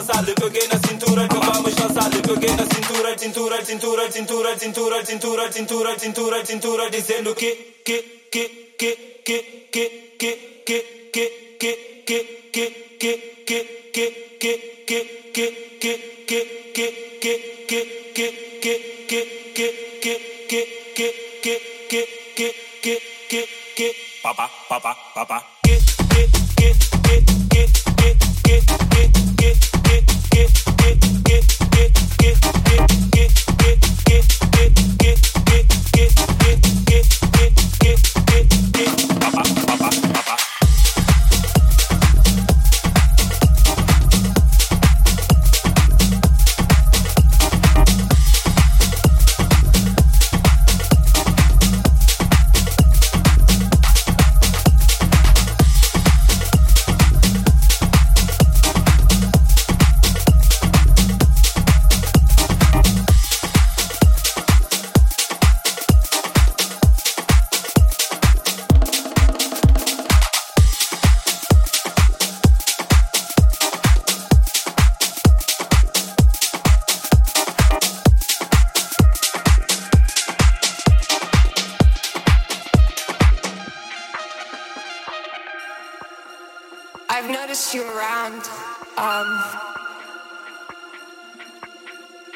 danzarle, peguei cintura, cintura, cintura, cintura, cintura, cintura, cintura, cintura, cintura, cintura, cintura, papa, papa, papa, que, que, que, que it, it.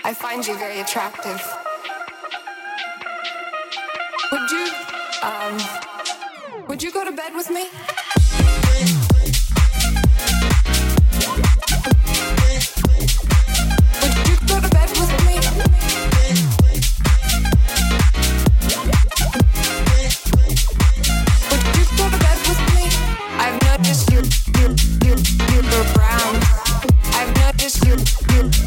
I find you very attractive. Would you, um, would you go to bed with me? I've noticed you, You're brown. I've noticed you, you.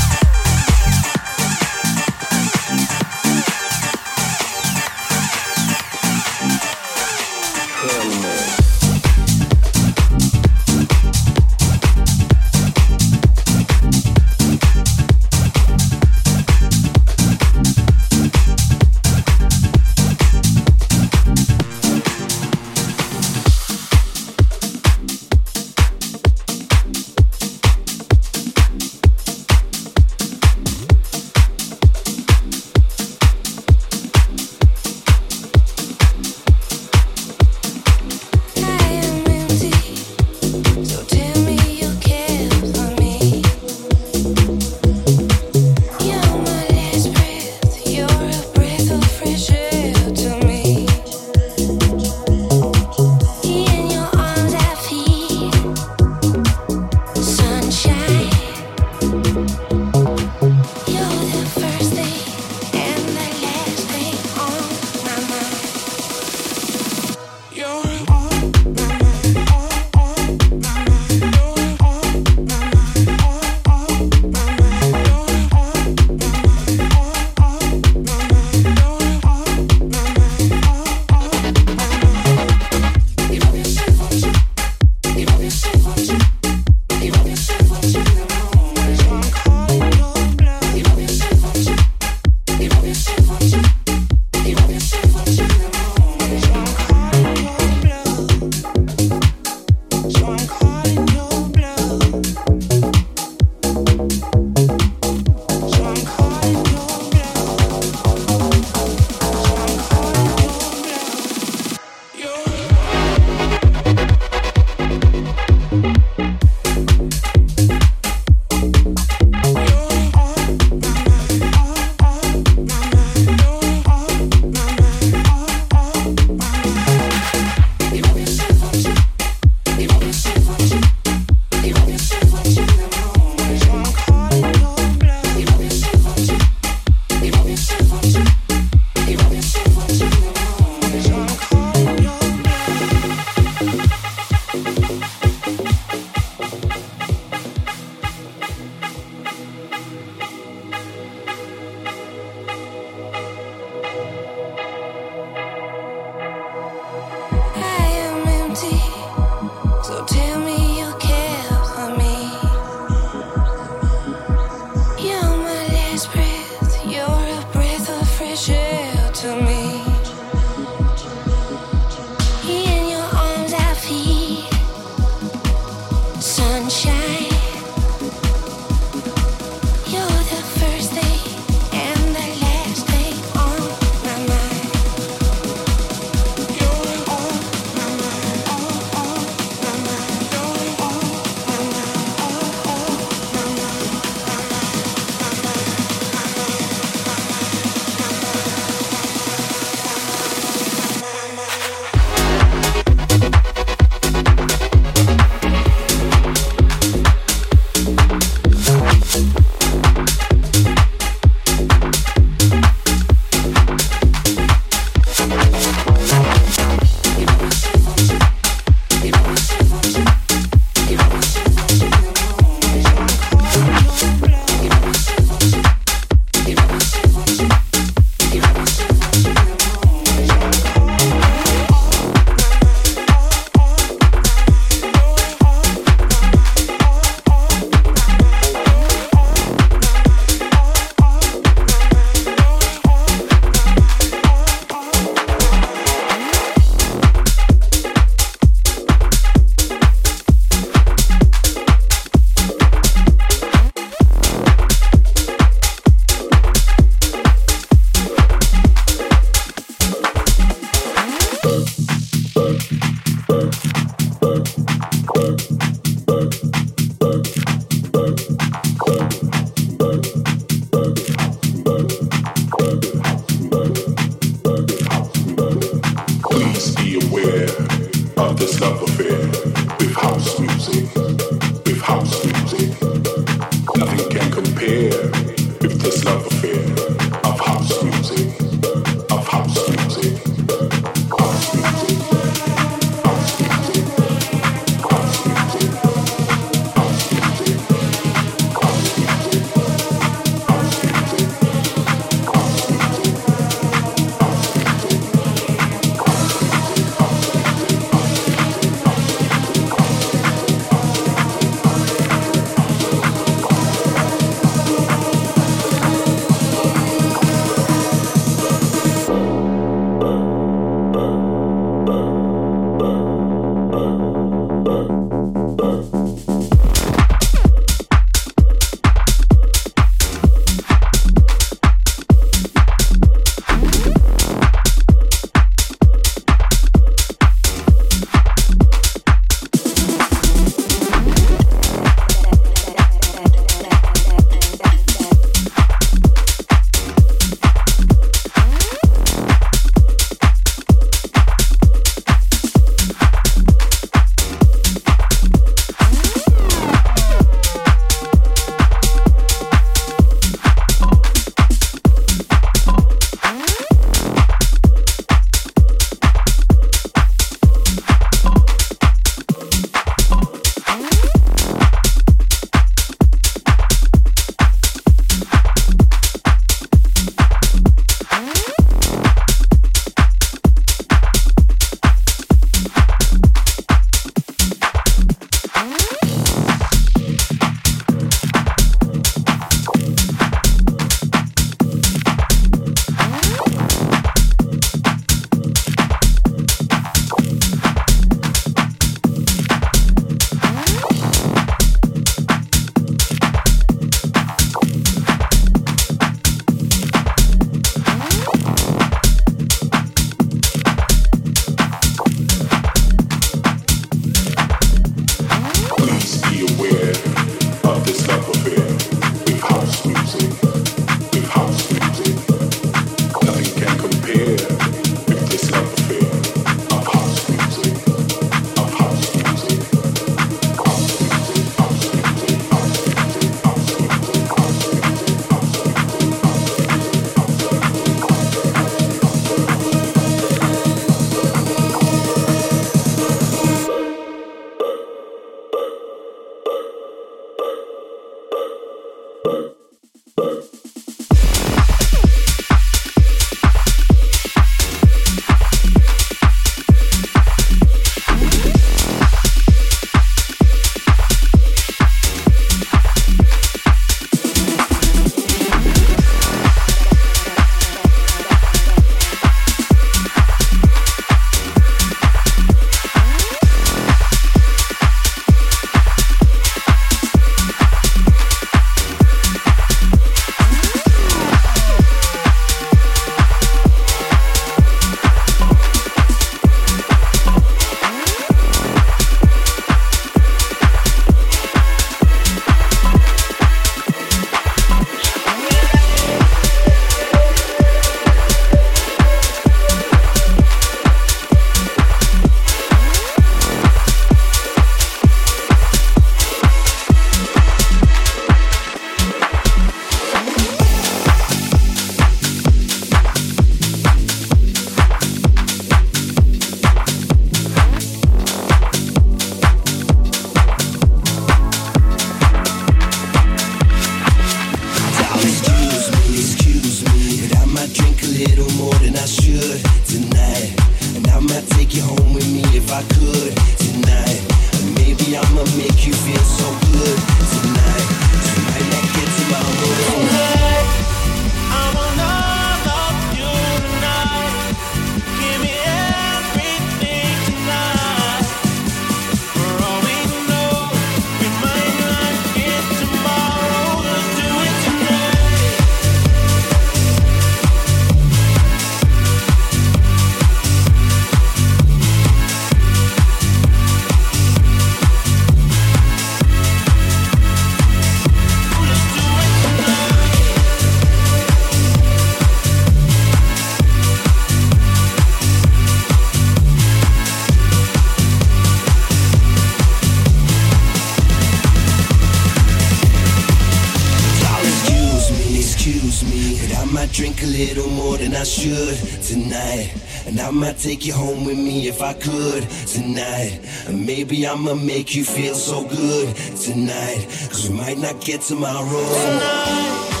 Take you home with me if I could tonight. And maybe I'ma make you feel so good tonight. Cause we might not get tomorrow. Tonight.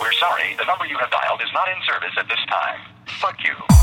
We're sorry, the number you have dialed is not in service at this time. Fuck you.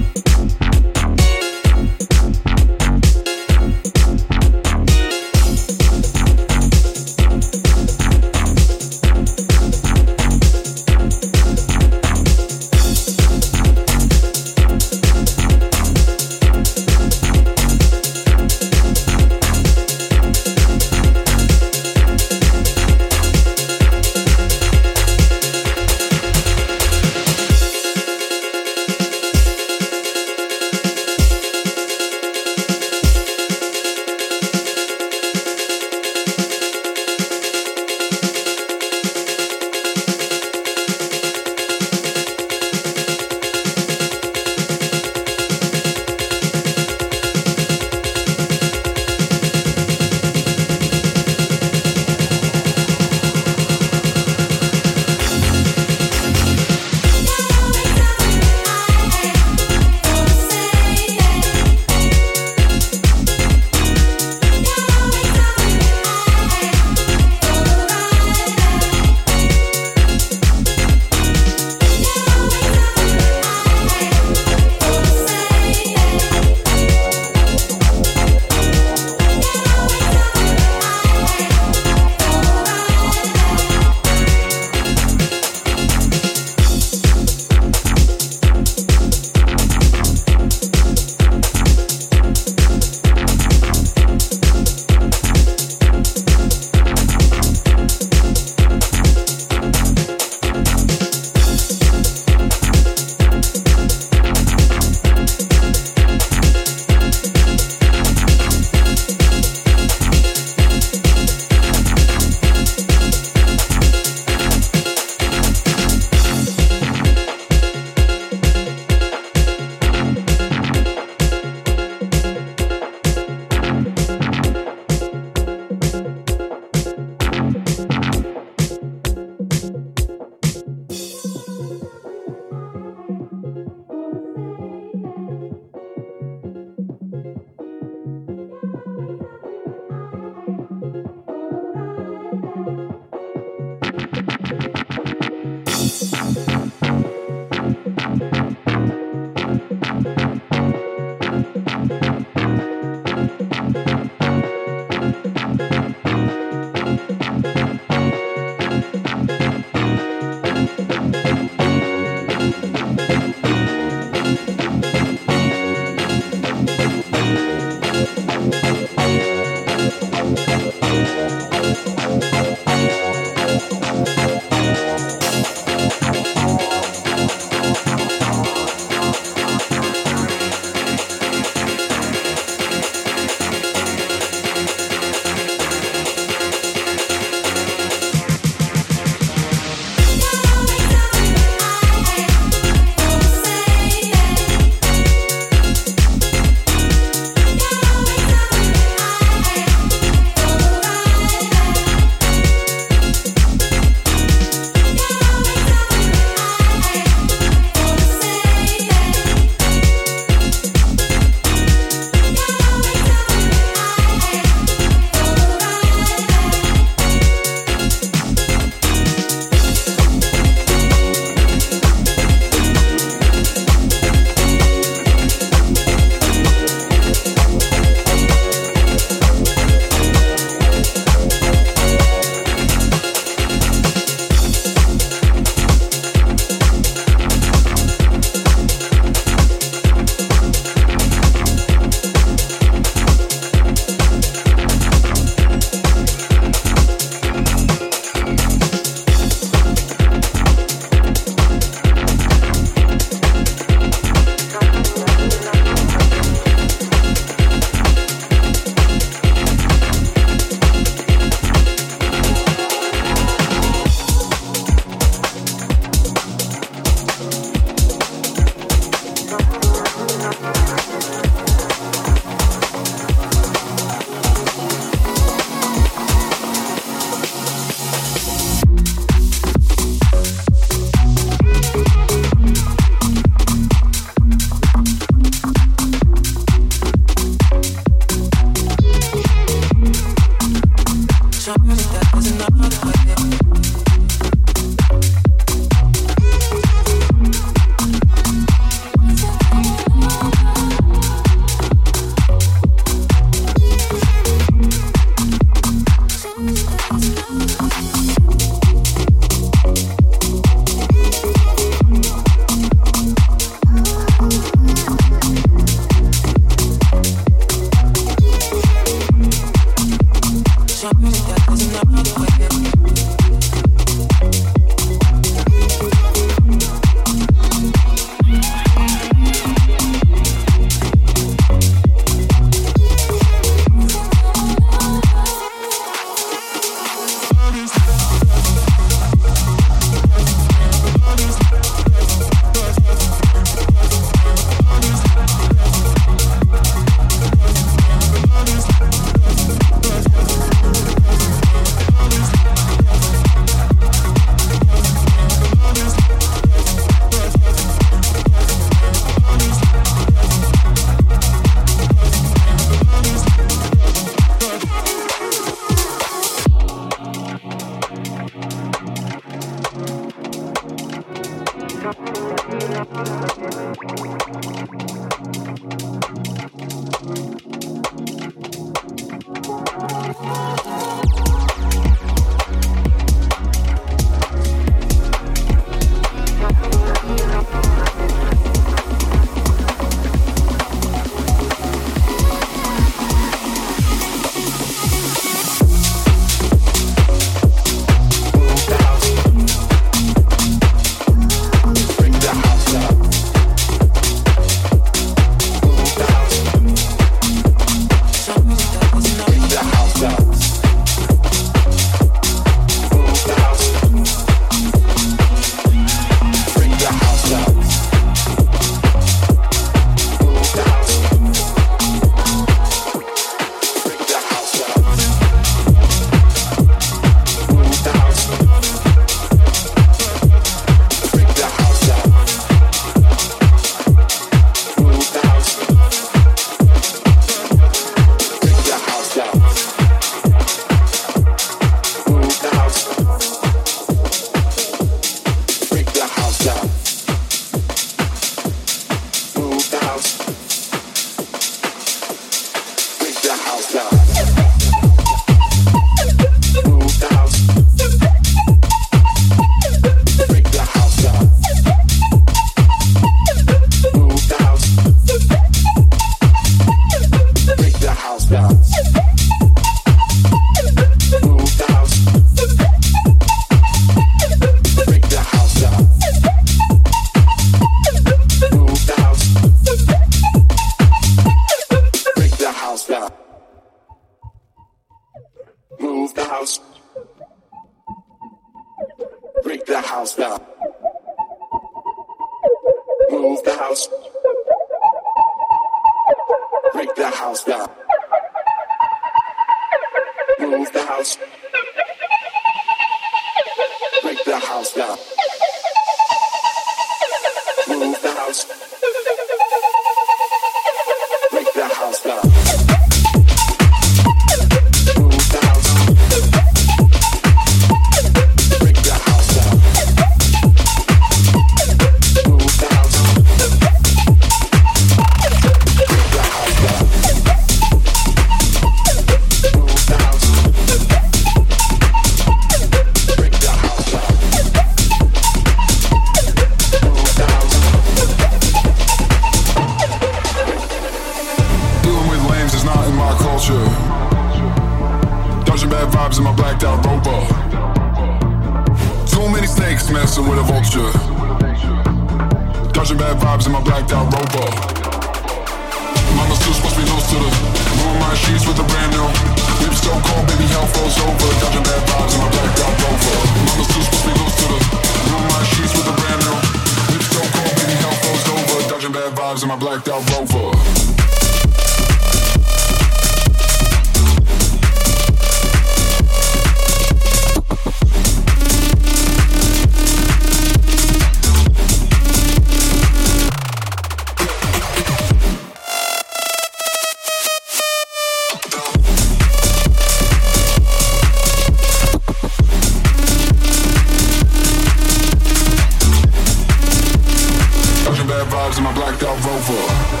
bad vibes in my blacked out rover.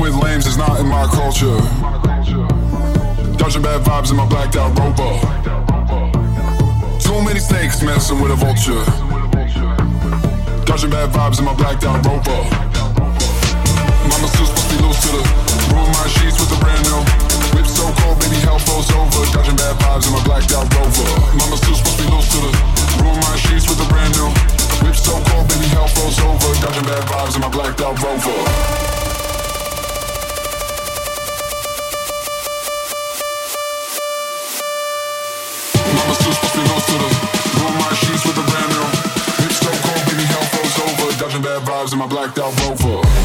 with lames is not in my culture. Dodging bad vibes in my blacked out robo. Too many snakes messing with a vulture. Dodging bad vibes in my blacked out robo. Mama too supposed to loose to the room my sheets with a brand new. Whip so cold, baby, hell falls over. Dodging bad vibes in my blacked out rover. Mama too supposed to be to the ruin my with a brand new. Whip so cold, baby, hell over. Dodging bad vibes in my blacked out rover. With a brand new. So cold, baby, hell over. Dodging bad vibes in my blacked out rover.